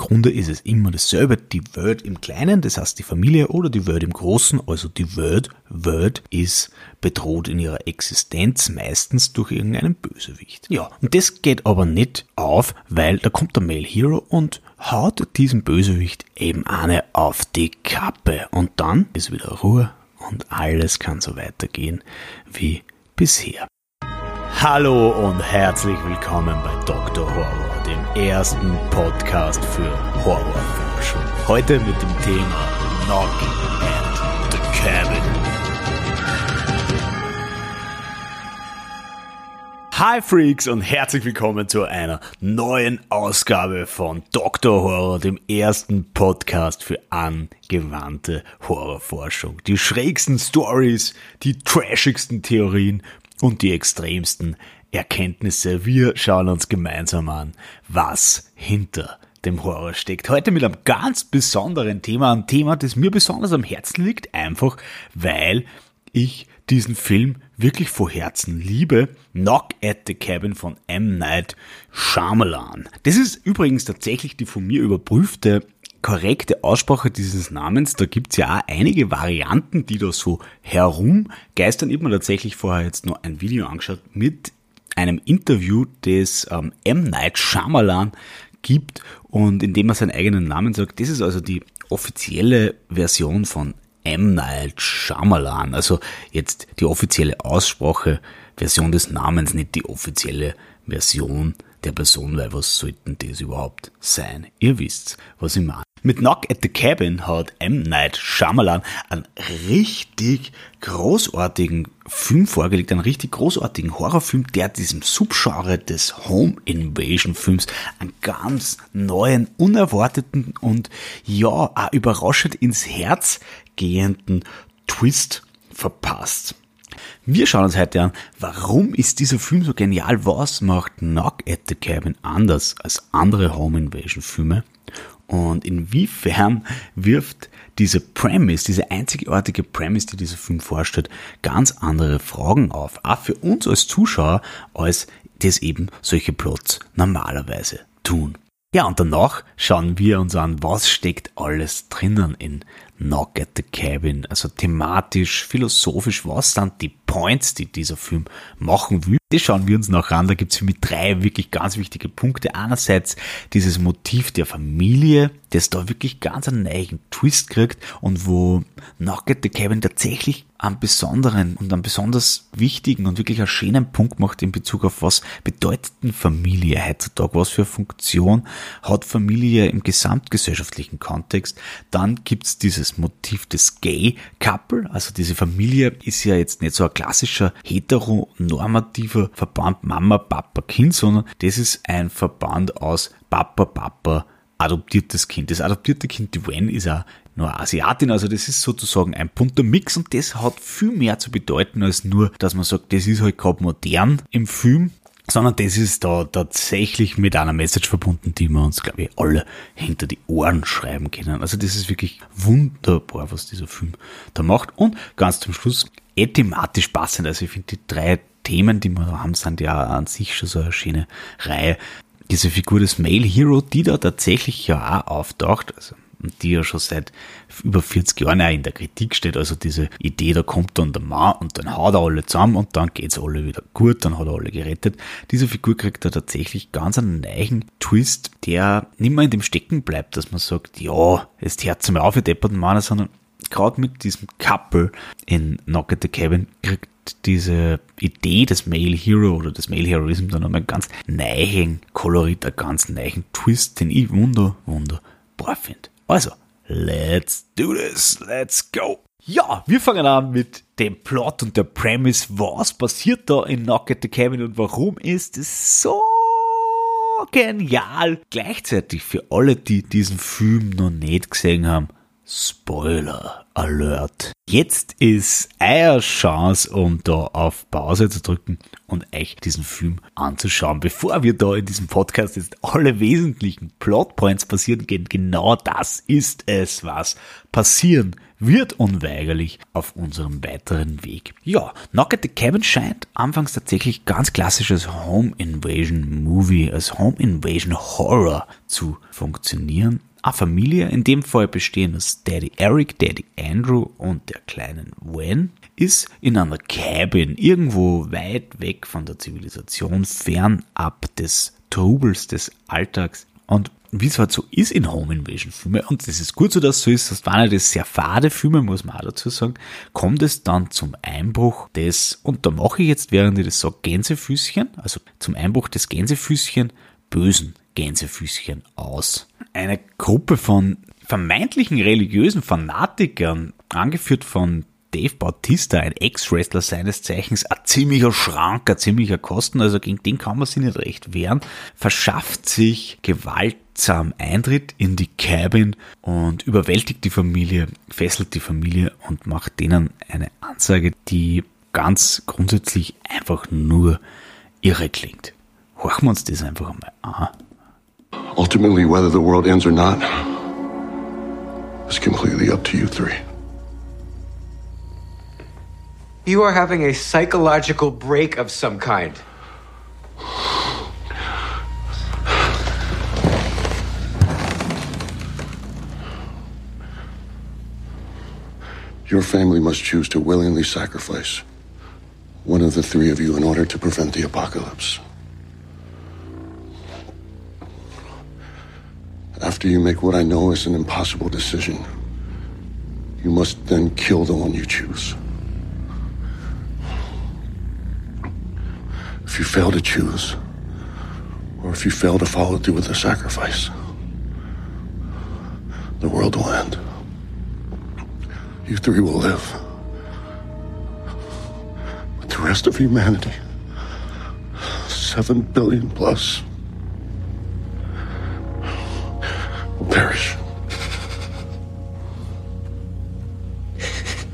Grunde ist es immer dasselbe. Die Welt im Kleinen, das heißt die Familie, oder die Welt im Großen, also die Welt, Welt ist bedroht in ihrer Existenz meistens durch irgendeinen Bösewicht. Ja, und das geht aber nicht auf, weil da kommt der Male Hero und haut diesem Bösewicht eben eine auf die Kappe. Und dann ist wieder Ruhe und alles kann so weitergehen wie bisher. Hallo und herzlich willkommen bei Dr. Horror, dem ersten Podcast für Horrorforschung. Heute mit dem Thema Knock at the Cabin. Hi Freaks und herzlich willkommen zu einer neuen Ausgabe von Dr. Horror, dem ersten Podcast für angewandte Horrorforschung. Die schrägsten Stories, die trashigsten Theorien und die extremsten Erkenntnisse. Wir schauen uns gemeinsam an, was hinter dem Horror steckt. Heute mit einem ganz besonderen Thema, ein Thema, das mir besonders am Herzen liegt, einfach weil ich diesen Film wirklich vor Herzen liebe. Knock at the Cabin von M. Night Shyamalan. Das ist übrigens tatsächlich die von mir überprüfte korrekte Aussprache dieses Namens, da gibt's ja auch einige Varianten, die da so herumgeistern. Ich habe mir tatsächlich vorher jetzt nur ein Video angeschaut mit einem Interview des ähm, M. Night Shyamalan gibt und in dem er seinen eigenen Namen sagt. Das ist also die offizielle Version von M. Night Shyamalan. Also jetzt die offizielle Aussprache, Version des Namens, nicht die offizielle Version der Person, weil was sollten das überhaupt sein? Ihr wisst, was ich meine. Mit Knock at the Cabin hat M. Night Shyamalan einen richtig großartigen Film vorgelegt, einen richtig großartigen Horrorfilm, der diesem Subgenre des Home Invasion Films einen ganz neuen, unerwarteten und ja, auch überraschend ins Herz gehenden Twist verpasst. Wir schauen uns heute an, warum ist dieser Film so genial? Was macht Knock at the Cabin anders als andere Home Invasion Filme? Und inwiefern wirft diese Premise, diese einzigartige Premise, die dieser Film vorstellt, ganz andere Fragen auf. Auch für uns als Zuschauer, als das eben solche Plots normalerweise tun. Ja, und danach schauen wir uns an, was steckt alles drinnen in Knock at the Cabin. Also thematisch, philosophisch, was sind die Points, die dieser Film machen will. Das schauen wir uns noch an. Da gibt es für mich drei wirklich ganz wichtige Punkte. Einerseits dieses Motiv der Familie, das da wirklich ganz einen neuen Twist kriegt und wo Knock at the Cabin tatsächlich einen besonderen und einen besonders wichtigen und wirklich einen schönen Punkt macht in Bezug auf was bedeutet denn Familie heutzutage, was für Funktion hat Familie im gesamtgesellschaftlichen Kontext. Dann gibt's dieses Motiv des Gay Couple, also diese Familie ist ja jetzt nicht so ein klassischer heteronormativer Verband Mama, Papa, Kind, sondern das ist ein Verband aus Papa, Papa, adoptiertes Kind. Das adoptierte Kind, die Wen, ist auch nur Asiatin, also das ist sozusagen ein bunter Mix und das hat viel mehr zu bedeuten als nur, dass man sagt, das ist halt gerade modern im Film, sondern das ist da tatsächlich mit einer Message verbunden, die wir uns, glaube ich, alle hinter die Ohren schreiben können. Also das ist wirklich wunderbar, was dieser Film da macht. Und ganz zum Schluss, eh thematisch passend. Also ich finde die drei Themen, die wir da haben, sind ja an sich schon so eine schöne Reihe. Diese Figur des Male Hero, die da tatsächlich ja auch auftaucht, also die ja schon seit über 40 Jahren auch in der Kritik steht. Also diese Idee, da kommt dann der Mann und dann haut er alle zusammen und dann geht's alle wieder gut, dann hat er alle gerettet. Diese Figur kriegt da tatsächlich ganz einen neuen Twist, der nicht mehr in dem Stecken bleibt, dass man sagt, ja, jetzt hört mal auf, ihr depperten Männer, sondern gerade mit diesem Couple in Knock at the Cabin kriegt diese Idee des Male Hero oder des Male Heroism dann einen ganz neuen Kolorit, einen ganz neuen Twist, den ich wunder, wunderbar finde. Also, let's do this, let's go. Ja, wir fangen an mit dem Plot und der Premise. Was passiert da in Knock at the Cabin und warum ist es so genial? Gleichzeitig für alle, die diesen Film noch nicht gesehen haben, Spoiler Alert. Jetzt ist eure Chance, um da auf Pause zu drücken und euch diesen Film anzuschauen. Bevor wir da in diesem Podcast jetzt alle wesentlichen Plotpoints passieren gehen, genau das ist es, was passieren wird unweigerlich auf unserem weiteren Weg. Ja, Knock at the Cabin scheint anfangs tatsächlich ganz klassisches Home Invasion Movie, als Home Invasion Horror zu funktionieren eine Familie, in dem Fall bestehend aus Daddy Eric, Daddy Andrew und der kleinen Wen, ist in einer Cabin irgendwo weit weg von der Zivilisation, fernab des Trubels des Alltags. Und wie es halt so ist in Home Invasion Filmen, und das ist gut so, dass es so ist, das waren das sehr fade Filme, muss man auch dazu sagen, kommt es dann zum Einbruch des, und da mache ich jetzt, während ich das sage, Gänsefüßchen, also zum Einbruch des Gänsefüßchen bösen Gänsefüßchen aus. Eine Gruppe von vermeintlichen religiösen Fanatikern, angeführt von Dave Bautista, ein Ex-Wrestler seines Zeichens, ein ziemlicher Schrank, ein ziemlicher Kosten, also gegen den kann man sich nicht recht wehren, verschafft sich gewaltsam Eintritt in die Cabin und überwältigt die Familie, fesselt die Familie und macht denen eine Ansage, die ganz grundsätzlich einfach nur irre klingt. Horchen wir uns das einfach einmal an. Ultimately, whether the world ends or not is completely up to you three. You are having a psychological break of some kind. Your family must choose to willingly sacrifice one of the three of you in order to prevent the apocalypse. After you make what I know is an impossible decision, you must then kill the one you choose. If you fail to choose, or if you fail to follow through with the sacrifice, the world will end. You three will live. But the rest of humanity, seven billion plus, perish.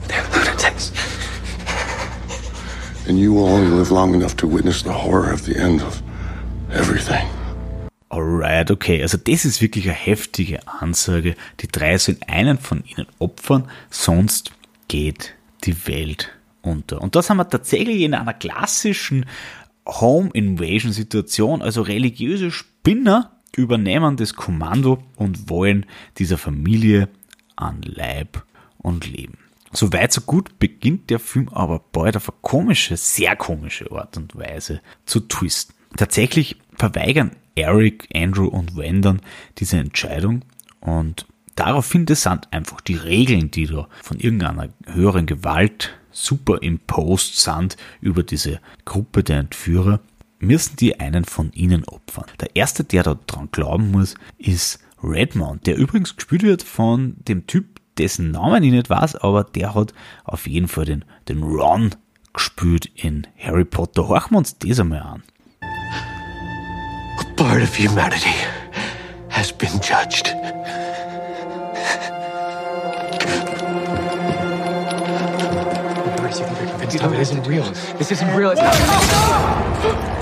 They're lunatics. And you will only live long enough to witness the horror of the end of everything. Alright, okay, also das ist wirklich eine heftige Ansage. Die drei sind einen von ihnen opfern, sonst geht die Welt unter. Und das haben wir tatsächlich in einer klassischen Home Invasion Situation, also religiöse Spinner übernehmen das Kommando und wollen dieser Familie an Leib und Leben. So weit, so gut beginnt der Film aber bald auf eine komische, sehr komische Art und Weise zu twisten. Tatsächlich verweigern Eric, Andrew und Wendon diese Entscheidung und daraufhin sind einfach die Regeln, die da von irgendeiner höheren Gewalt superimposed sind über diese Gruppe der Entführer, müssen die einen von ihnen opfern. Der erste, der da dran glauben muss, ist Redmond, der übrigens gespielt wird von dem Typ, dessen Namen ich nicht weiß, aber der hat auf jeden Fall den, den Ron gespielt in Harry Potter. Horchen wir uns das einmal an. A part of humanity has been judged. This isn't real. This isn't real. It's not.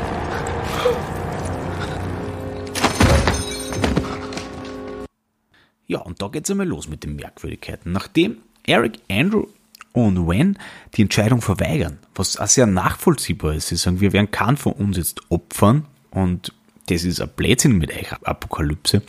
Ja, und da geht's einmal los mit den Merkwürdigkeiten. Nachdem Eric, Andrew und Wen die Entscheidung verweigern, was auch sehr nachvollziehbar ist, sie sagen, wir werden keinen von uns jetzt opfern und das ist ein Blödsinn mit euch Apokalypse,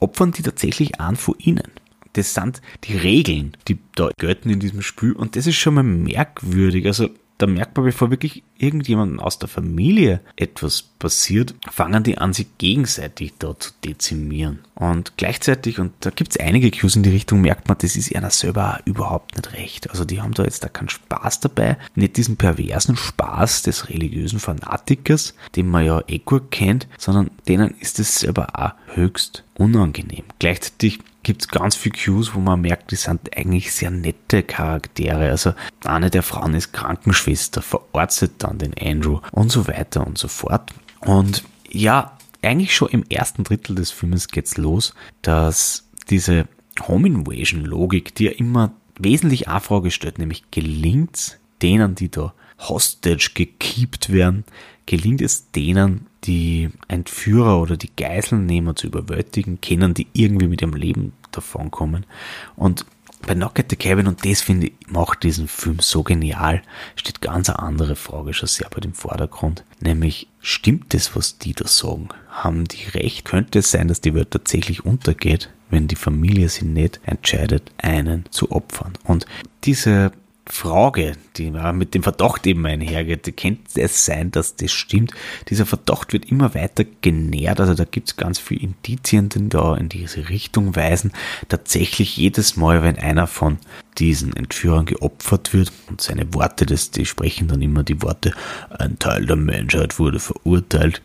opfern die tatsächlich einen von ihnen. Das sind die Regeln, die da gelten in diesem Spiel und das ist schon mal merkwürdig. Also da merkt man, bevor wirklich irgendjemandem aus der Familie etwas passiert, fangen die an, sich gegenseitig da zu dezimieren. Und gleichzeitig, und da gibt es einige Cues in die Richtung, merkt man, das ist einer selber überhaupt nicht recht. Also die haben da jetzt da keinen Spaß dabei, nicht diesen perversen Spaß des religiösen Fanatikers, den man ja eh gut kennt, sondern denen ist es selber auch höchst unangenehm. Gleichzeitig gibt es ganz viele Cues, wo man merkt, die sind eigentlich sehr nette Charaktere. Also eine der Frauen ist Krankenschwester, verarztet dann den Andrew und so weiter und so fort. Und ja, eigentlich schon im ersten Drittel des Filmes geht's los, dass diese Home Invasion Logik, die ja immer wesentlich eine Frage stellt, nämlich gelingt denen, die da hostage gekiept werden, gelingt es denen, die Entführer oder die Geiselnehmer zu überwältigen, können die irgendwie mit ihrem Leben davonkommen. Und bei Knock at the Cabin, und das finde ich, macht diesen Film so genial, steht ganz eine andere Frage schon sehr bei dem Vordergrund. Nämlich, stimmt das, was die da sagen? Haben die recht? Könnte es sein, dass die Welt tatsächlich untergeht, wenn die Familie sich nicht entscheidet, einen zu opfern? Und diese Frage, die mit dem Verdacht eben einhergeht, könnte es sein, dass das stimmt. Dieser Verdacht wird immer weiter genährt, also da gibt es ganz viele Indizien, die da in diese Richtung weisen. Tatsächlich jedes Mal, wenn einer von diesen Entführern geopfert wird und seine Worte, das, die sprechen dann immer die Worte, ein Teil der Menschheit wurde verurteilt,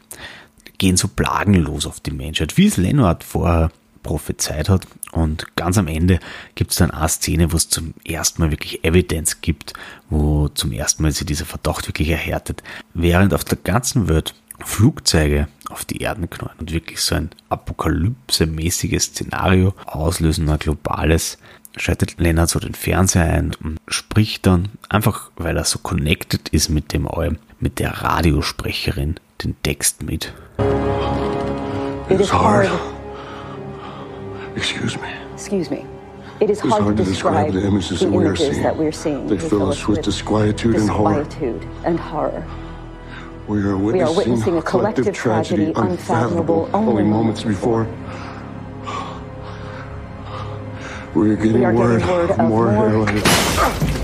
gehen so plagenlos auf die Menschheit, wie es Lennart vorher prophezeit hat. Und ganz am Ende gibt es dann eine Szene, wo es zum ersten Mal wirklich Evidenz gibt, wo zum ersten Mal sich dieser Verdacht wirklich erhärtet. Während auf der ganzen Welt Flugzeuge auf die Erden knallen und wirklich so ein apokalypse-mäßiges Szenario auslösen, ein globales, schaltet Lennart so den Fernseher ein und spricht dann, einfach weil er so connected ist mit dem Allem, mit der Radiosprecherin, den Text mit. It is hard. Excuse me. Excuse me. It is hard, hard to to describe the images that we are seeing. that we're seeing. They They fill us with disquietude and horror. disquietude and horror. We are We are witnessing, witnessing a collective tragedy unfathomable only moments before. We are getting, We are word, getting word of more more-.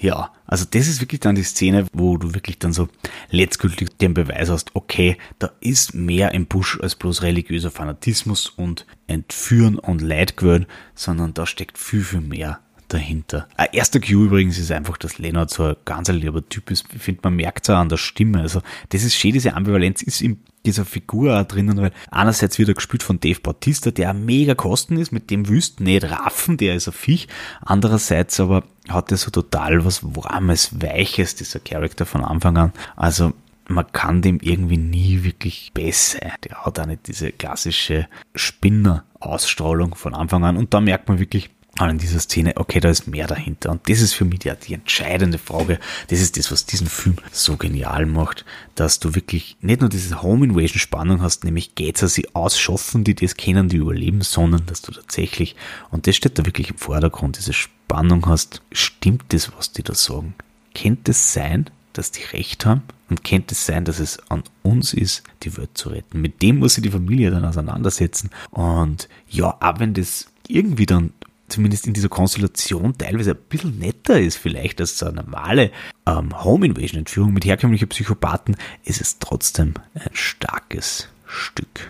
Ja, also das ist wirklich dann die Szene, wo du wirklich dann so letztgültig den Beweis hast, okay, da ist mehr im Busch als bloß religiöser Fanatismus und Entführen und Leidgewöhn, sondern da steckt viel, viel mehr dahinter. Ein erster Cue übrigens ist einfach, dass Leonard so ein ganz lieber Typ ist. Ich finde, man merkt es auch an der Stimme. Also das ist schön, diese Ambivalenz ist in dieser Figur auch drinnen, weil einerseits wird er gespielt von Dave Bautista, der mega Kosten ist, mit dem wüsst nicht raffen, der ist ein Viech. Andererseits aber hat er so total was Warmes, Weiches, dieser Charakter von Anfang an. Also man kann dem irgendwie nie wirklich besser. Der hat auch nicht diese klassische Spinner-Ausstrahlung von Anfang an. Und da merkt man wirklich, an dieser Szene, okay, da ist mehr dahinter. Und das ist für mich die, die entscheidende Frage. Das ist das, was diesen Film so genial macht, dass du wirklich nicht nur diese Home Invasion Spannung hast, nämlich geht's sie ausschaffen, die das kennen, die überleben, sondern dass du tatsächlich, und das steht da wirklich im Vordergrund, diese Spannung hast, stimmt das, was die da sagen? Könnte es sein, dass die recht haben? Und könnte es sein, dass es an uns ist, die Welt zu retten? Mit dem muss sich die Familie dann auseinandersetzen. Und ja, auch wenn das irgendwie dann zumindest in dieser Konstellation teilweise ein bisschen netter ist vielleicht als so eine normale ähm, Home Invasion Entführung mit herkömmlichen Psychopathen, ist es trotzdem ein starkes Stück.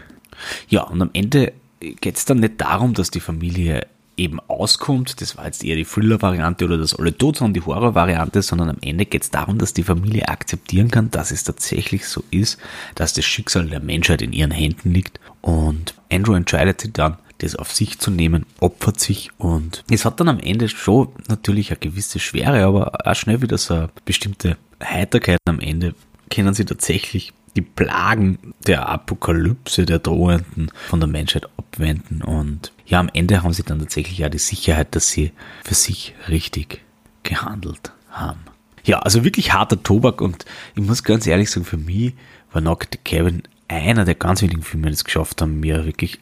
Ja, und am Ende geht es dann nicht darum, dass die Familie eben auskommt, das war jetzt eher die Thriller-Variante oder dass alle tot sind, die Horror-Variante, sondern am Ende geht es darum, dass die Familie akzeptieren kann, dass es tatsächlich so ist, dass das Schicksal der Menschheit in ihren Händen liegt und Andrew entscheidet sich dann, das auf sich zu nehmen, opfert sich und es hat dann am Ende schon natürlich eine gewisse Schwere, aber auch schnell wieder so eine bestimmte Heiterkeit am Ende können sie tatsächlich die Plagen der Apokalypse, der drohenden von der Menschheit abwenden und ja, am Ende haben sie dann tatsächlich auch die Sicherheit, dass sie für sich richtig gehandelt haben. Ja, also wirklich harter Tobak und ich muss ganz ehrlich sagen, für mich war Knock the Cabin einer der ganz wenigen Filme, die es geschafft haben, mir wirklich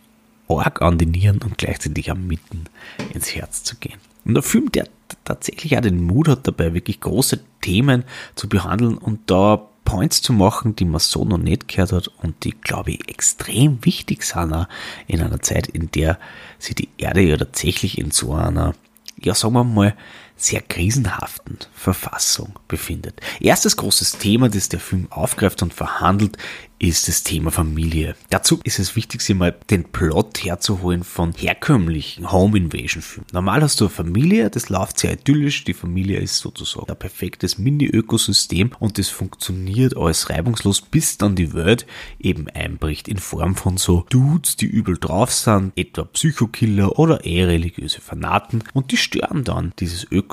arg an die Nieren und gleichzeitig am Mitten ins Herz zu gehen. Und der Film, der tatsächlich auch den Mut hat, dabei wirklich große Themen zu behandeln und da Points zu machen, die man so noch nicht gehört hat und die, glaube ich, extrem wichtig sind auch in einer Zeit, in der sich die Erde ja tatsächlich in so einer, ja sagen wir mal, sehr krisenhaften Verfassung befindet. Erstes großes Thema, das der Film aufgreift und verhandelt, ist das Thema Familie. Dazu ist es wichtig, sich mal den Plot herzuholen von herkömmlichen Home Invasion Filmen. Normal hast du eine Familie, das läuft sehr idyllisch, die Familie ist sozusagen ein perfektes Mini-Ökosystem und das funktioniert alles reibungslos, bis dann die Welt eben einbricht in Form von so Dudes, die übel drauf sind, etwa Psychokiller oder eher religiöse Fanaten und die stören dann dieses Ökosystem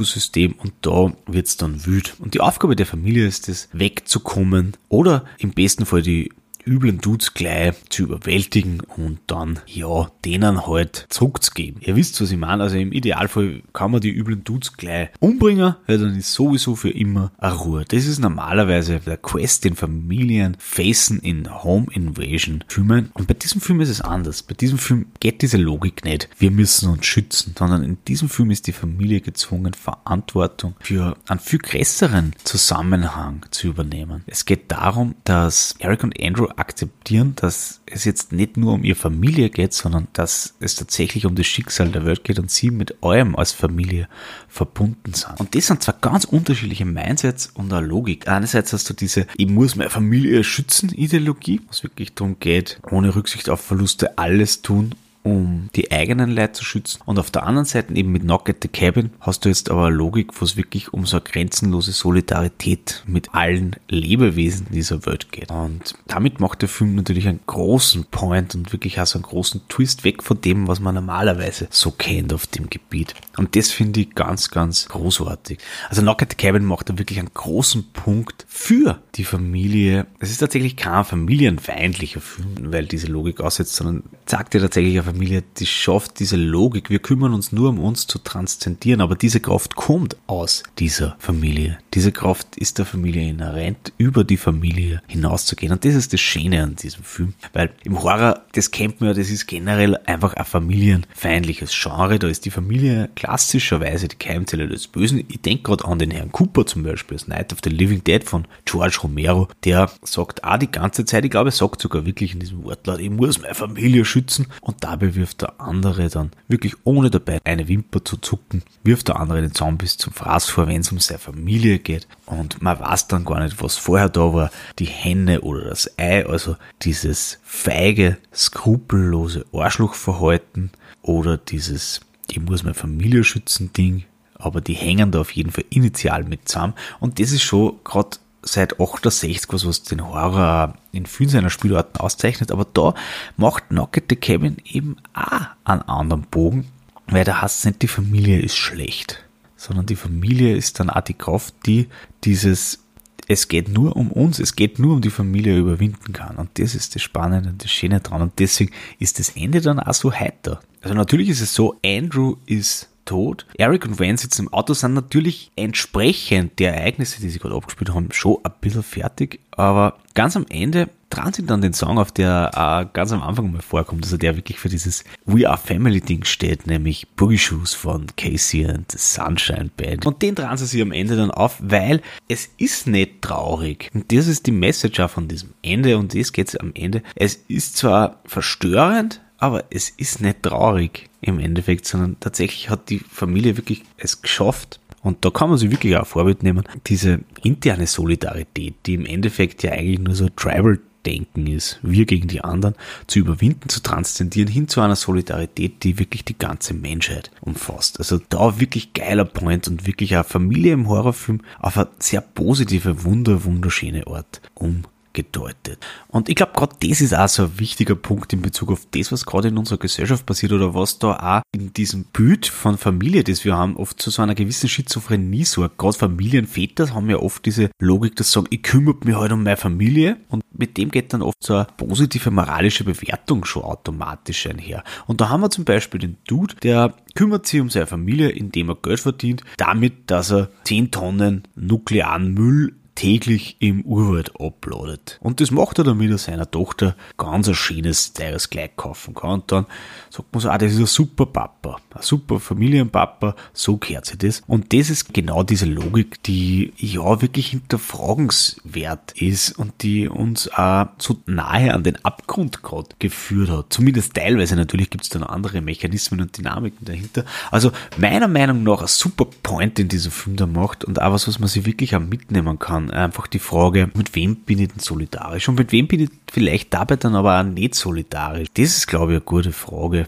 und da wird's dann wüt. Und die Aufgabe der Familie ist es, wegzukommen oder im besten Fall die üblen Dudes gleich zu überwältigen und dann, ja, denen halt zurückzugeben. Ihr wisst, was ich meine. Also im Idealfall kann man die üblen Dudes gleich umbringen, weil dann ist sowieso für immer eine Ruhe. Das ist normalerweise der Quest, den Familien facen in Home Invasion Filmen. Und bei diesem Film ist es anders. Bei diesem Film geht diese Logik nicht. Wir müssen uns schützen, sondern in diesem Film ist die Familie gezwungen, Verantwortung für einen viel größeren Zusammenhang zu übernehmen. Es geht darum, dass Eric und Andrew akzeptieren, dass es jetzt nicht nur um ihre Familie geht, sondern dass es tatsächlich um das Schicksal der Welt geht und sie mit eurem als Familie verbunden sind. Und das sind zwar ganz unterschiedliche Mindsets und eine Logik. Einerseits hast du diese, ich muss meine Familie schützen Ideologie, was wirklich darum geht, ohne Rücksicht auf Verluste alles tun, um die eigenen Leute zu schützen. Und auf der anderen Seite eben mit Knock at the Cabin hast du jetzt aber eine Logik, wo es wirklich um so eine grenzenlose Solidarität mit allen Lebewesen dieser Welt geht. Und damit macht der Film natürlich einen großen Point und wirklich auch so einen großen Twist weg von dem, was man normalerweise so kennt auf dem Gebiet. Und das finde ich ganz, ganz großartig. Also Knock at the Cabin macht da wirklich einen großen Punkt für die Familie. Es ist tatsächlich kein familienfeindlicher Film, weil diese Logik aussetzt, sondern sagt dir tatsächlich eine Familie, die schafft diese Logik. Wir kümmern uns nur um uns zu transzendieren, aber diese Kraft kommt aus dieser Familie. Diese Kraft ist der Familie inhärent, über die Familie hinauszugehen. Und das ist das Schöne an diesem Film. Weil im Horror, das kennt man ja, das ist generell einfach ein familienfeindliches Genre. Da ist die Familie klassischerweise die Keimzelle des Bösen. Ich denke gerade an den Herrn Cooper zum Beispiel, das Night of the Living Dead von George Romero. Der sagt auch die ganze Zeit, ich glaube, er sagt sogar wirklich in diesem Wortlaut, ich muss meine Familie schützen. Und dabei wirft der andere dann wirklich ohne dabei eine Wimper zu zucken, wirft der andere den bis zum Fraß vor, wenn es um seine Familie geht. Und man weiß dann gar nicht, was vorher da war, die Henne oder das Ei, also dieses feige, skrupellose Arschlochverhalten oder dieses ich muss meine Familie schützen Ding, aber die hängen da auf jeden Fall initial mit zusammen. Und das ist schon gerade seit 68 was, was den Horror in vielen seiner Spielarten auszeichnet, aber da macht Knock at the Cabin eben auch einen anderen Bogen, weil da heißt es nicht, die Familie ist schlecht, sondern die Familie ist dann auch die Kraft, die dieses es geht nur um uns, es geht nur um die Familie überwinden kann. Und das ist das Spannende und das Schöne dran. Und deswegen ist das Ende dann auch so heiter. Also natürlich ist es so, Andrew ist tot. Eric und Wayne sitzen im Auto, sind natürlich entsprechend der Ereignisse, die sie gerade abgespielt haben, schon ein bisschen fertig. Aber ganz am Ende dran sie dann den Song auf, der äh, ganz am Anfang mal vorkommt, also der wirklich für dieses We Are Family Ding steht, nämlich Boogie Shoes von Casey and the Sunshine Band. Und den dran sie sich am Ende dann auf, weil es ist nicht traurig. Und das ist die Message auch von diesem Ende und das geht's am Ende. Es ist zwar verstörend, aber es ist nicht traurig im Endeffekt, sondern tatsächlich hat die Familie wirklich es geschafft. Und da kann man sich wirklich auch Vorbild nehmen. Diese interne Solidarität, die im Endeffekt ja eigentlich nur so Tribal Denken ist, wir gegen die anderen, zu überwinden, zu transzendieren, hin zu einer Solidarität, die wirklich die ganze Menschheit umfasst. Also da wirklich geiler Point und wirklich eine Familie im Horrorfilm auf eine sehr positive, wunder, wunderschöne Art um gedeutet. Und ich glaube, gerade das ist auch so ein wichtiger Punkt in Bezug auf das, was gerade in unserer Gesellschaft passiert oder was da auch in diesem Bild von Familie, das wir haben, oft zu so einer gewissen Schizophrenie sorgt. Gerade Familienväter haben ja oft diese Logik, dass sie sagen, ich kümmere mich halt um meine Familie und mit dem geht dann oft so eine positive moralische Bewertung schon automatisch einher. Und da haben wir zum Beispiel den Dude, der kümmert sich um seine Familie, indem er Geld verdient, damit, dass er 10 Tonnen nuklearen Müll täglich im Urwald uploadet. Und das macht er, damit er seiner Tochter ganz ein schönes, teures Kleid kaufen kann. Und dann sagt man so, ah, das ist ein super Papa, ein super Familienpapa, so gehört sich das. Und das ist genau diese Logik, die ja wirklich hinterfragenswert ist und die uns auch so nahe an den Abgrund gerade geführt hat. Zumindest teilweise, natürlich gibt es dann andere Mechanismen und Dynamiken dahinter. Also meiner Meinung nach ein super Point, den dieser Film da macht und auch was, was man sich wirklich auch mitnehmen kann einfach die Frage, mit wem bin ich denn solidarisch und mit wem bin ich vielleicht dabei dann aber auch nicht solidarisch. Das ist, glaube ich, eine gute Frage,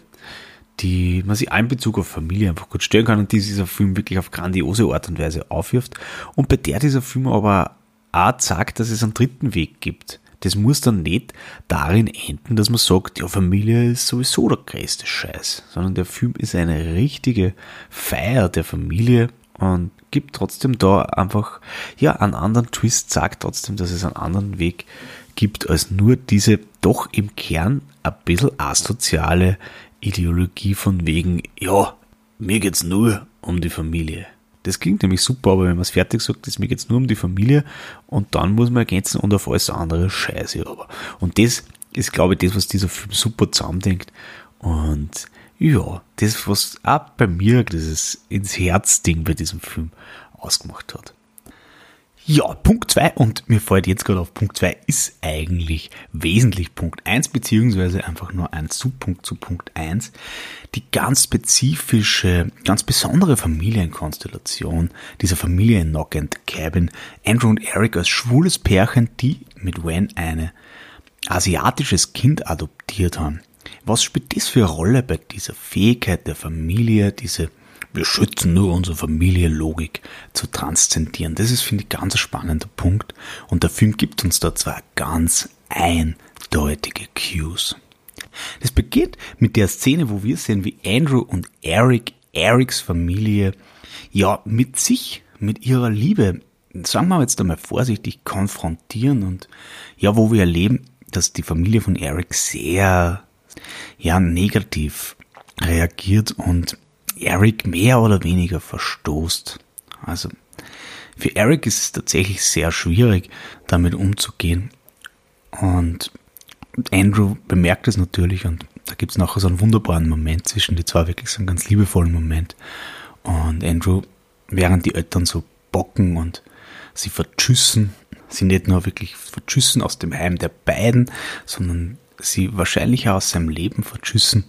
die man sich in Bezug auf Familie einfach gut stellen kann und die dieser Film wirklich auf grandiose Art und Weise aufwirft und bei der dieser Film aber auch sagt, dass es einen dritten Weg gibt. Das muss dann nicht darin enden, dass man sagt, ja, Familie ist sowieso der größte Scheiß, sondern der Film ist eine richtige Feier der Familie und gibt trotzdem da einfach, ja, einen anderen Twist, sagt trotzdem, dass es einen anderen Weg gibt als nur diese doch im Kern ein bisschen asoziale Ideologie von wegen, ja, mir geht's nur um die Familie. Das klingt nämlich super, aber wenn man es fertig sagt, ist mir geht's nur um die Familie und dann muss man ergänzen und auf alles andere Scheiße aber. Und das ist, glaube ich, das, was dieser Film super zusammendenkt. Und ja, das, was auch bei mir dieses ins Herz-Ding bei diesem Film ausgemacht hat. Ja, Punkt 2 und mir fällt jetzt gerade auf, Punkt 2 ist eigentlich wesentlich Punkt 1, beziehungsweise einfach nur ein Subpunkt zu Punkt 1. Die ganz spezifische, ganz besondere Familienkonstellation dieser Familie in Knock and Cabin. Andrew und Eric als schwules Pärchen, die mit Wen eine asiatisches Kind adoptiert haben. Was spielt das für eine Rolle bei dieser Fähigkeit der Familie, diese wir schützen nur unsere Familie-Logik zu transzendieren. Das ist, finde ich, ganz ein spannender Punkt. Und der Film gibt uns da zwei ganz eindeutige Cues. Das beginnt mit der Szene, wo wir sehen, wie Andrew und Eric, Erics Familie, ja, mit sich, mit ihrer Liebe, sagen wir jetzt einmal vorsichtig, konfrontieren und ja, wo wir erleben, dass die Familie von Eric sehr, ja, negativ reagiert und Eric mehr oder weniger verstoßt. Also für Eric ist es tatsächlich sehr schwierig, damit umzugehen. Und Andrew bemerkt es natürlich und da gibt es nachher so einen wunderbaren Moment zwischen die zwei, wirklich so einen ganz liebevollen Moment. Und Andrew, während die Eltern so bocken und sie vertschüssen, sie nicht nur wirklich vertschüssen aus dem Heim der beiden, sondern sie wahrscheinlich aus seinem Leben vertschüssen,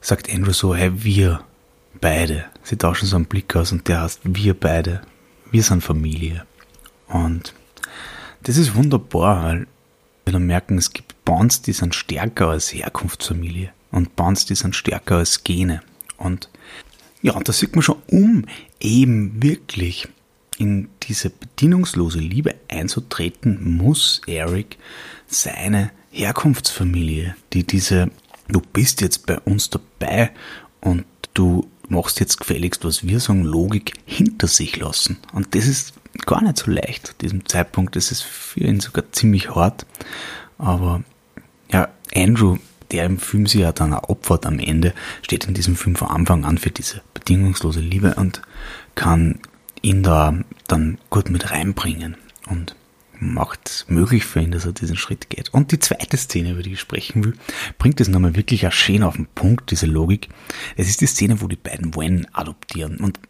sagt Andrew so, hey, wir, beide. Sie tauschen so einen Blick aus und der heißt wir beide. Wir sind Familie. Und das ist wunderbar, weil wir dann merken, es gibt Bonds, die sind stärker als Herkunftsfamilie und Bonds, die sind stärker als Gene. Und ja, und da sieht man schon, um eben wirklich in diese bedienungslose Liebe einzutreten, muss Eric seine Herkunftsfamilie, die diese, du bist jetzt bei uns dabei und du machst jetzt gefälligst, was wir sagen, Logik hinter sich lassen. Und das ist gar nicht so leicht zu diesem Zeitpunkt. Das ist für ihn sogar ziemlich hart. Aber ja, Andrew, der im Film sich ja dann opfert am Ende, steht in diesem Film von Anfang an für diese bedingungslose Liebe und kann ihn da dann gut mit reinbringen. Und macht es möglich für ihn, dass er diesen Schritt geht. Und die zweite Szene, über die ich sprechen will, bringt es nochmal wirklich auch schön auf den Punkt, diese Logik. Es ist die Szene, wo die beiden Wen adoptieren. Und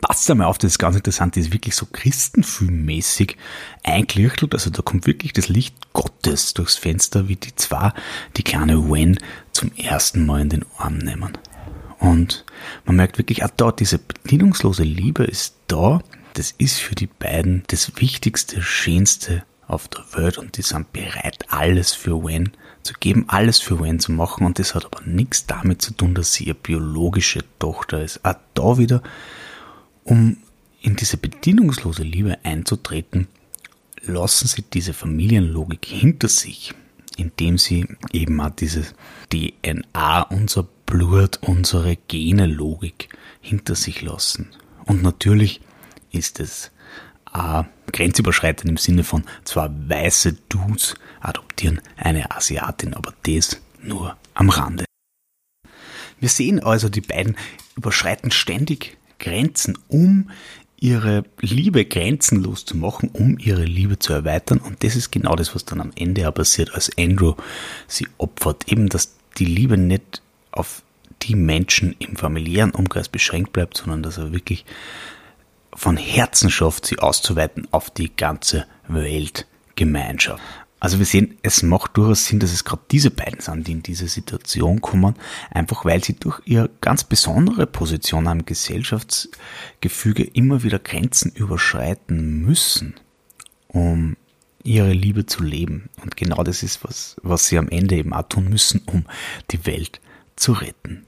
passt einmal auf, das ist ganz interessant, die ist wirklich so christenfilmmäßig eingelichtelt. Also da kommt wirklich das Licht Gottes durchs Fenster, wie die zwei die kleine Wen zum ersten Mal in den Arm nehmen. Und man merkt wirklich, auch da, diese bedienungslose Liebe ist da das ist für die beiden das Wichtigste, Schönste auf der Welt und die sind bereit, alles für Wen zu geben, alles für Wen zu machen und das hat aber nichts damit zu tun, dass sie ihre biologische Tochter ist. Auch da wieder, um in diese bedienungslose Liebe einzutreten, lassen sie diese Familienlogik hinter sich, indem sie eben auch diese DNA, unser Blut, unsere Gene-Logik hinter sich lassen. Und natürlich ist es äh, grenzüberschreitend im Sinne von zwei weiße Dudes adoptieren eine Asiatin, aber das nur am Rande. Wir sehen also, die beiden überschreiten ständig Grenzen, um ihre Liebe grenzenlos zu machen, um ihre Liebe zu erweitern. Und das ist genau das, was dann am Ende auch passiert, als Andrew sie opfert. Eben, dass die Liebe nicht auf die Menschen im familiären Umkreis beschränkt bleibt, sondern dass er wirklich von Herzen schafft, sie auszuweiten auf die ganze Weltgemeinschaft. Also wir sehen, es macht durchaus Sinn, dass es gerade diese beiden sind, die in diese Situation kommen, einfach weil sie durch ihre ganz besondere Position am Gesellschaftsgefüge immer wieder Grenzen überschreiten müssen, um ihre Liebe zu leben. Und genau das ist, was, was sie am Ende eben auch tun müssen, um die Welt zu retten.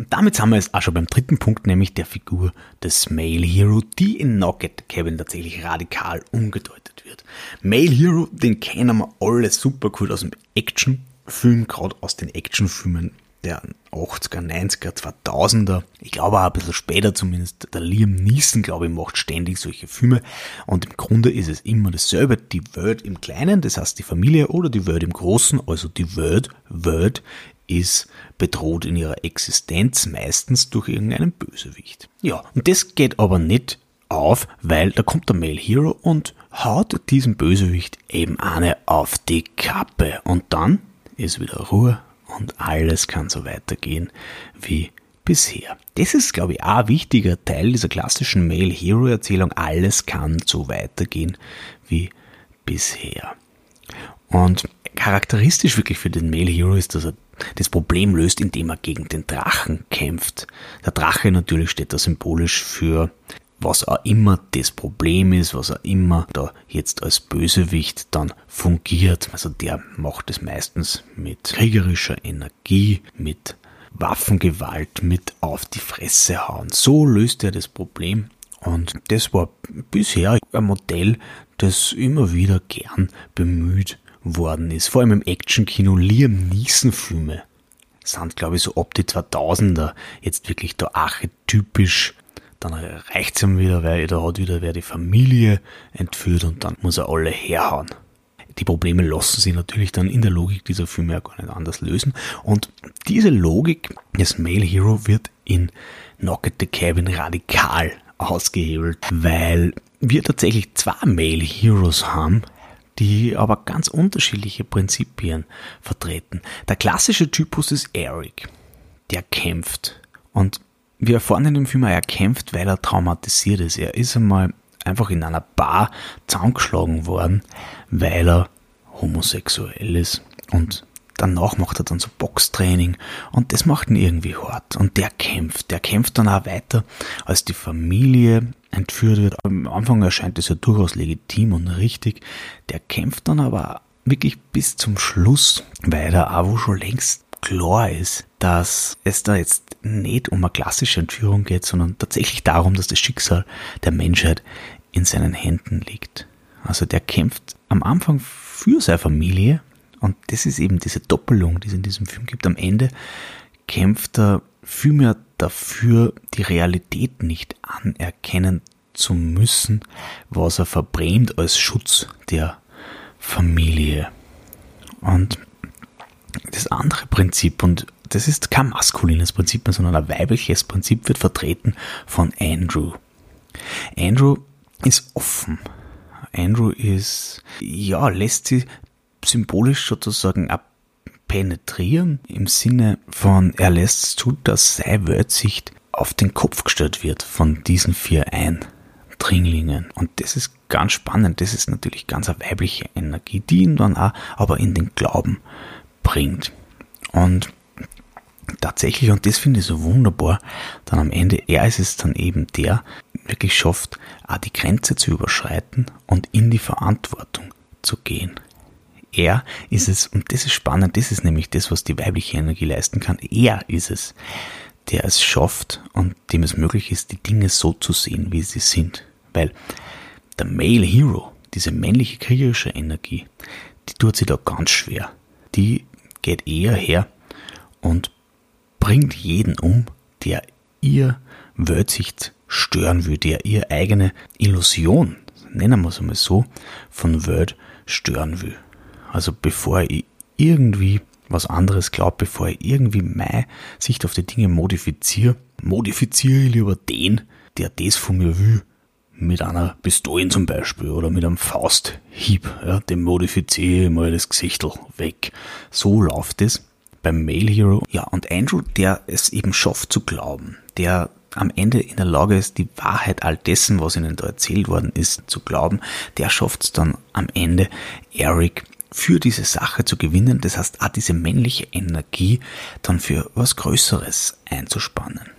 Und damit sind wir jetzt auch schon beim dritten Punkt, nämlich der Figur des Male Hero, die in Knocket Cabin tatsächlich radikal umgedeutet wird. Male Hero, den kennen wir alle super cool aus dem Actionfilm, gerade aus den Actionfilmen der 80er, 90er, 2000er. Ich glaube auch ein bisschen später zumindest. Der Liam Neeson, glaube ich, macht ständig solche Filme. Und im Grunde ist es immer dasselbe. Die Welt im Kleinen, das heißt die Familie, oder die Welt im Großen, also die Welt, Welt ist bedroht in ihrer Existenz, meistens durch irgendeinen Bösewicht. Ja, und das geht aber nicht auf, weil da kommt der Male Hero und haut diesem Bösewicht eben eine auf die Kappe. Und dann ist wieder Ruhe und alles kann so weitergehen wie bisher. Das ist, glaube ich, auch ein wichtiger Teil dieser klassischen Male Hero Erzählung. Alles kann so weitergehen wie bisher. Und charakteristisch wirklich für den Male Hero ist, dass er das Problem löst, indem er gegen den Drachen kämpft. Der Drache natürlich steht da symbolisch für was auch immer das Problem ist, was auch immer da jetzt als Bösewicht dann fungiert. Also der macht es meistens mit kriegerischer Energie, mit Waffengewalt, mit auf die Fresse hauen. So löst er das Problem. Und das war bisher ein Modell, das immer wieder gern bemüht worden ist. Vor allem im Actionkino Liam Neeson Filme sind, glaube ich, so ab die 2000er jetzt wirklich da archetypisch dann reicht es ihm wieder, weil da hat wieder wer die Familie entführt und dann muss er alle herhauen. Die Probleme lassen sich natürlich dann in der Logik dieser Filme ja gar nicht anders lösen. Und diese Logik des Male Hero wird in Knock at the Cabin radikal ausgehebelt, weil wir tatsächlich zwei Male Heroes haben, die aber ganz unterschiedliche Prinzipien vertreten. Der klassische Typus ist Eric. Der kämpft. Und wir erfahren in dem Film, er kämpft, weil er traumatisiert ist. Er ist einmal einfach in einer Bar zusammengeschlagen worden, weil er homosexuell ist. Und danach macht er dann so Boxtraining und das macht ihn irgendwie hart. Und der kämpft. Der kämpft dann auch weiter, als die Familie entführt wird. Am Anfang erscheint es ja durchaus legitim und richtig. Der kämpft dann aber wirklich bis zum Schluss, weil er auch schon längst klar ist, dass es da jetzt nicht um eine klassische Entführung geht, sondern tatsächlich darum, dass das Schicksal der Menschheit in seinen Händen liegt. Also der kämpft am Anfang für seine Familie und das ist eben diese Doppelung, die es in diesem Film gibt. Am Ende kämpft er vielmehr dafür, die Realität nicht anerkennen zu müssen, was er verbrämt als Schutz der Familie. Und das andere Prinzip, und das ist kein maskulines Prinzip mehr, sondern ein weibliches Prinzip, wird vertreten von Andrew. Andrew ist offen. Andrew ist, ja, lässt sie symbolisch sozusagen penetrieren im Sinne von, er lässt zu, dass seine Weltsicht auf den Kopf gestellt wird von diesen vier Eindringlingen. Und das ist ganz spannend. Das ist natürlich ganz eine weibliche Energie, die ihn dann auch aber in den Glauben bringt. Und tatsächlich, und das finde ich so wunderbar, dann am Ende, er ist es dann eben der, wirklich schafft, auch die Grenze zu überschreiten und in die Verantwortung zu gehen. Er ist es, und das ist spannend, das ist nämlich das, was die weibliche Energie leisten kann. Er ist es, der es schafft und dem es möglich ist, die Dinge so zu sehen, wie sie sind. Weil der Male Hero, diese männliche kriegerische Energie, die tut sich da ganz schwer. Die geht eher her und bringt jeden um, der ihr Weltsicht stören will, der ihr eigene Illusion, nennen wir es einmal so, von Welt stören will. Also bevor ich irgendwie was anderes glaube, bevor ich irgendwie meine Sicht auf die Dinge modifiziere, modifiziere ich lieber den, der das von mir will. Mit einer Pistole zum Beispiel oder mit einem Fausthieb. Ja, dem modifiziere ich mal das Gesichtel weg. So läuft es beim Mail Hero. Ja, und Andrew, der es eben schafft zu glauben, der am Ende in der Lage ist, die Wahrheit all dessen, was ihnen da erzählt worden ist, zu glauben, der schafft es dann am Ende, Eric für diese Sache zu gewinnen, das heißt auch diese männliche Energie dann für was Größeres einzuspannen.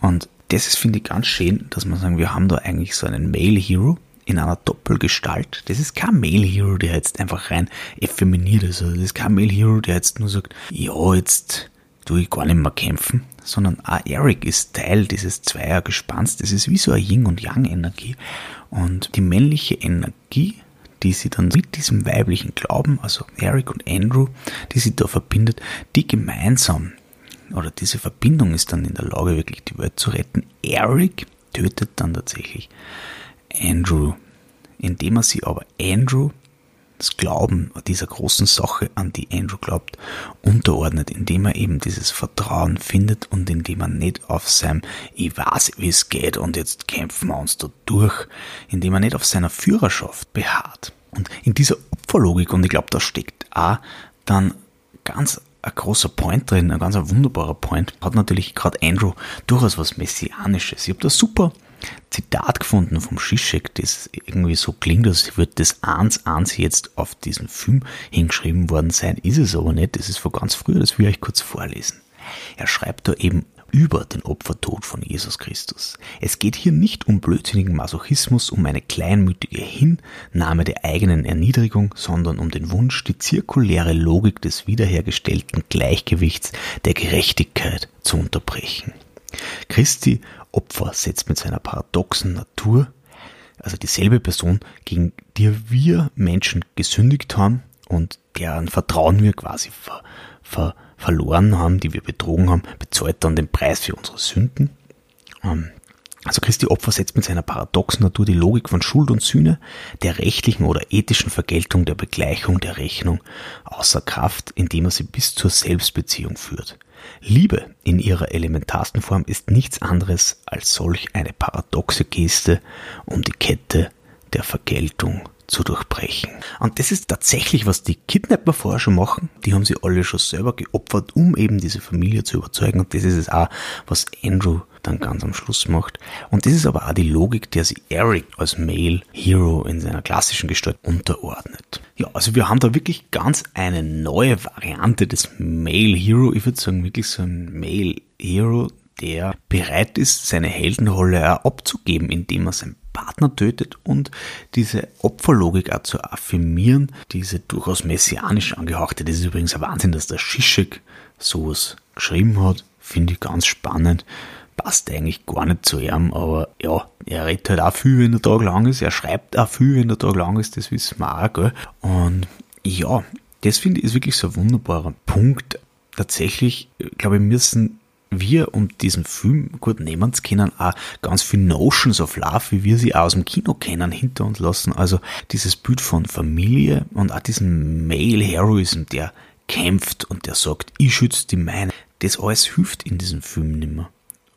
Und das ist, finde ich, ganz schön, dass man sagen, wir haben da eigentlich so einen Male Hero in einer Doppelgestalt. Das ist kein Male Hero, der jetzt einfach rein effeminiert ist. Also das ist kein Male Hero, der jetzt nur sagt, ja, jetzt tue ich gar nicht mehr kämpfen, sondern auch Eric ist Teil dieses Zweiergespanns. Das ist wie so eine Yin- und Yang-Energie. Und die männliche Energie die sie dann mit diesem weiblichen Glauben, also Eric und Andrew, die sie da verbindet, die gemeinsam oder diese Verbindung ist dann in der Lage, wirklich die Welt zu retten. Eric tötet dann tatsächlich Andrew, indem er sie aber Andrew das Glauben dieser großen Sache, an die Andrew glaubt, unterordnet, indem er eben dieses Vertrauen findet und indem er nicht auf seinem, ich weiß, wie es geht und jetzt kämpfen wir uns da durch, indem er nicht auf seiner Führerschaft beharrt. Und in dieser Opferlogik, und ich glaube, da steckt auch dann ganz ein großer Point drin, ein ganz wunderbarer Point, hat natürlich gerade Andrew durchaus was Messianisches. Ich habe da super Zitat gefunden vom Zizek, das irgendwie so klingt, als würde das eins eins jetzt auf diesen Film hingeschrieben worden sein, ist es aber nicht, das ist von ganz früher, das will ich euch kurz vorlesen. Er schreibt da eben über den Opfertod von Jesus Christus. Es geht hier nicht um blödsinnigen Masochismus, um eine kleinmütige Hinnahme der eigenen Erniedrigung, sondern um den Wunsch, die zirkuläre Logik des wiederhergestellten Gleichgewichts der Gerechtigkeit zu unterbrechen. Christi Opfer setzt mit seiner paradoxen Natur, also dieselbe Person, gegen die wir Menschen gesündigt haben und deren Vertrauen wir quasi ver, ver, verloren haben, die wir betrogen haben, bezahlt dann den Preis für unsere Sünden. Ähm, also Christi Opfer setzt mit seiner paradoxen Natur die Logik von Schuld und Sühne, der rechtlichen oder ethischen Vergeltung der Begleichung der Rechnung außer Kraft, indem er sie bis zur Selbstbeziehung führt. Liebe in ihrer elementarsten Form ist nichts anderes als solch eine paradoxe Geste, um die Kette der Vergeltung zu durchbrechen. Und das ist tatsächlich, was die Kidnapper vorher schon machen. Die haben sie alle schon selber geopfert, um eben diese Familie zu überzeugen. Und das ist es auch, was Andrew dann ganz am Schluss macht. Und das ist aber auch die Logik, der sich Eric als Male Hero in seiner klassischen Gestalt unterordnet. Ja, also wir haben da wirklich ganz eine neue Variante des Male Hero. Ich würde sagen, wirklich so ein Male Hero, der bereit ist, seine Heldenrolle abzugeben, indem er seinen Partner tötet und diese Opferlogik auch zu affirmieren, diese durchaus messianisch angehauchte. Das ist übrigens ein Wahnsinn, dass der Schischek sowas geschrieben hat. Finde ich ganz spannend passt eigentlich gar nicht zu ihm, aber ja, er redet halt auch viel, wenn der Tag lang ist, er schreibt auch viel, wenn der Tag lang ist, das wissen wir auch, gell? Und ja, das finde ich ist wirklich so ein wunderbarer Punkt. Tatsächlich, glaube ich, müssen wir, um diesen Film gut nehmen zu können, auch ganz viele Notions of Love, wie wir sie auch aus dem Kino kennen, hinter uns lassen. Also dieses Bild von Familie und auch diesen Male Heroism, der kämpft und der sagt, ich schütze die meine. Das alles hilft in diesem Film nimmer.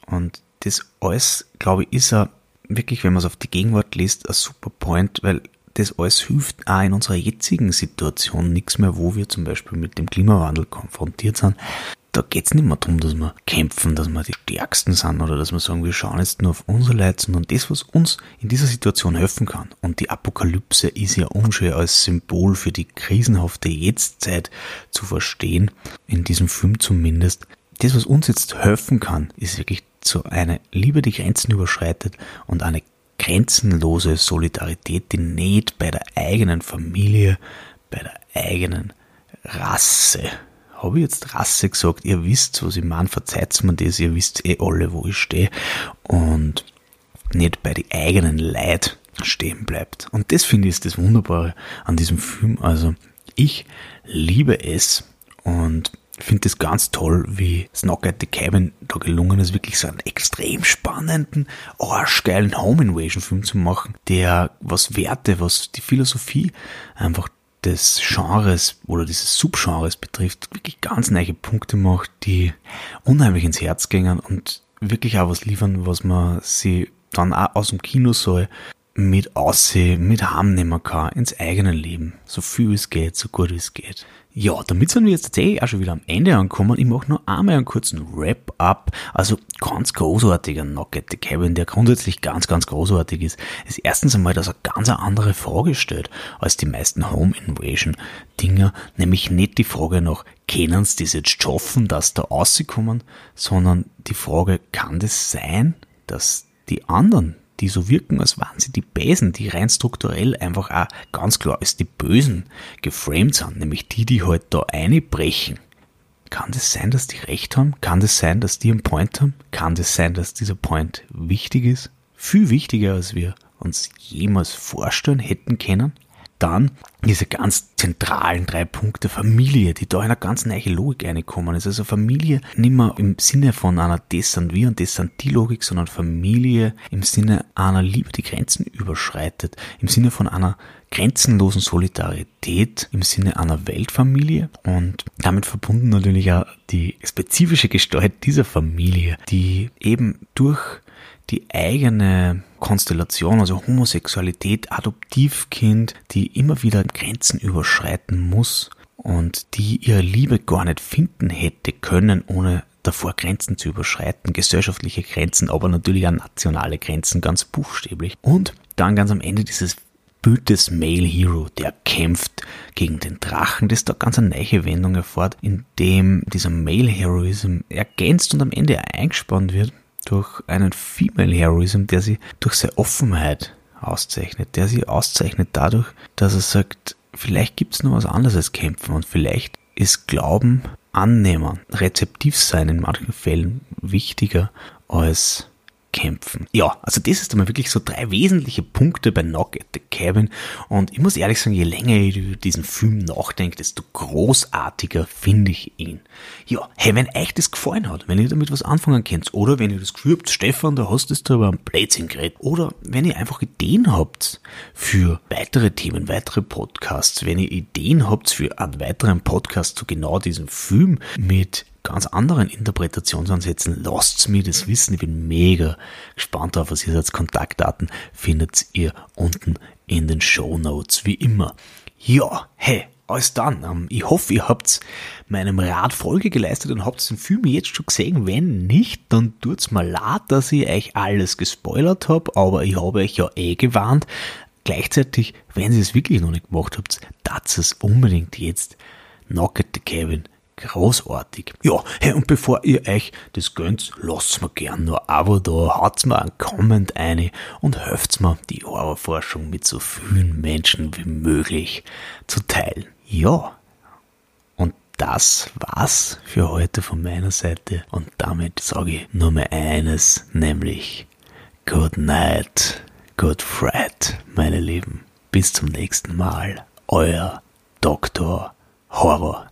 Und das alles, glaube ich, ist er wirklich, wenn man es auf die Gegenwart liest, ein super Point, weil das alles hilft auch in unserer jetzigen Situation nichts mehr, wo wir zum Beispiel mit dem Klimawandel konfrontiert sind. Da geht's nicht mehr darum, dass wir kämpfen, dass wir die Stärksten sind oder dass wir sagen, wir schauen jetzt nur auf unsere Leute, sondern das, was uns in dieser Situation helfen kann. Und die Apokalypse ist ja unschön als Symbol für die krisenhafte Jetztzeit zu verstehen, in diesem Film zumindest. Das, was uns jetzt helfen kann, ist wirklich so eine Liebe, die Grenzen überschreitet und eine grenzenlose Solidarität, die nicht bei der eigenen Familie, bei der eigenen Rasse. Habe ich jetzt Rasse gesagt? Ihr wisst, was ich meine, verzeiht mir das, ihr wisst eh alle, wo ich stehe. Und nicht bei die eigenen Leid stehen bleibt. Und das finde ich ist das Wunderbare an diesem Film. Also ich liebe es und finde es ganz toll, wie Knock at the Cabin da gelungen ist, wirklich so einen extrem spannenden, arschgeilen Home Invasion Film zu machen, der was Werte, was die Philosophie einfach des Genres oder dieses Subgenres betrifft, wirklich ganz neue Punkte macht, die unheimlich ins Herz gingen und wirklich auch was liefern, was man sie dann auch aus dem Kinosaal mit aussehen, mit heimnehmen kann, ins eigene Leben. So viel es geht, so gut es geht. Ja, damit sind wir jetzt tatsächlich auch schon wieder am Ende angekommen. Ich mache nur einmal einen kurzen Wrap-up. Also ganz großartiger at the Cabin, der grundsätzlich ganz, ganz großartig ist. ist erstens einmal, dass er ganz eine andere Frage stellt als die meisten Home Invasion Dinger. Nämlich nicht die Frage nach, können sie das jetzt schaffen, dass da rauskommen, sondern die Frage, kann das sein, dass die anderen die so wirken, als waren sie die Besen, die rein strukturell einfach auch ganz klar als die Bösen geframed sind, nämlich die, die halt da einbrechen. Kann das sein, dass die recht haben? Kann das sein, dass die einen Point haben? Kann das sein, dass dieser Point wichtig ist? Viel wichtiger, als wir uns jemals vorstellen hätten können? Dann diese ganz zentralen drei Punkte Familie, die da in eine ganz neue Logik reinkommen ist. Also Familie nicht mehr im Sinne von einer Das sind wir und das sind die Logik, sondern Familie im Sinne einer Liebe, die Grenzen überschreitet, im Sinne von einer grenzenlosen Solidarität im Sinne einer Weltfamilie und damit verbunden natürlich auch die spezifische Gestalt dieser Familie, die eben durch die eigene Konstellation, also Homosexualität, Adoptivkind, die immer wieder Grenzen überschreiten muss und die ihre Liebe gar nicht finden hätte können, ohne davor Grenzen zu überschreiten, gesellschaftliche Grenzen, aber natürlich auch nationale Grenzen, ganz buchstäblich. Und dann ganz am Ende dieses Bild des Male Hero, der kämpft gegen den Drachen, das da ganz eine neue Wendung erfährt, in dem dieser Male Heroism ergänzt und am Ende eingespannt wird durch einen Female Heroism, der sie durch seine Offenheit auszeichnet, der sie auszeichnet dadurch, dass er sagt, vielleicht gibt es noch was anderes als Kämpfen und vielleicht ist Glauben, Annehmen, rezeptiv sein in manchen Fällen wichtiger als kämpfen. Ja, also das ist einmal wirklich so drei wesentliche Punkte bei Knock at the Cabin und ich muss ehrlich sagen, je länger ich über diesen Film nachdenke, desto großartiger finde ich ihn. Ja, hey, wenn euch das gefallen hat, wenn ihr damit was anfangen könnt oder wenn ihr das Gefühl habt, Stefan, da hast du da aber ein Blödsinn geredet oder wenn ihr einfach Ideen habt für weitere Themen, weitere Podcasts, wenn ihr Ideen habt für einen weiteren Podcast zu genau diesem Film mit ganz anderen Interpretationsansätzen, lasst's mir das wissen. Ich bin mega gespannt auf, was ihr als Kontaktdaten findet ihr unten in den Show Notes, wie immer. Ja, hey, alles dann. Ähm, ich hoffe, ihr habt meinem Rat Folge geleistet und habt den Film jetzt schon gesehen. Wenn nicht, dann tut's mal leid, dass ich euch alles gespoilert habe, aber ich habe euch ja eh gewarnt. Gleichzeitig, wenn ihr es wirklich noch nicht gemacht habt, tat es unbedingt jetzt. Knock at the großartig. Ja, hey, und bevor ihr euch das gönnt, lasst mir gern nur ein Abo da, haut's mir einen Comment ein und helft mir, die Horrorforschung mit so vielen Menschen wie möglich zu teilen. Ja, und das war's für heute von meiner Seite und damit sage ich nur mehr eines, nämlich Good Night, Good Fright, meine Lieben. Bis zum nächsten Mal. Euer Dr. Horror.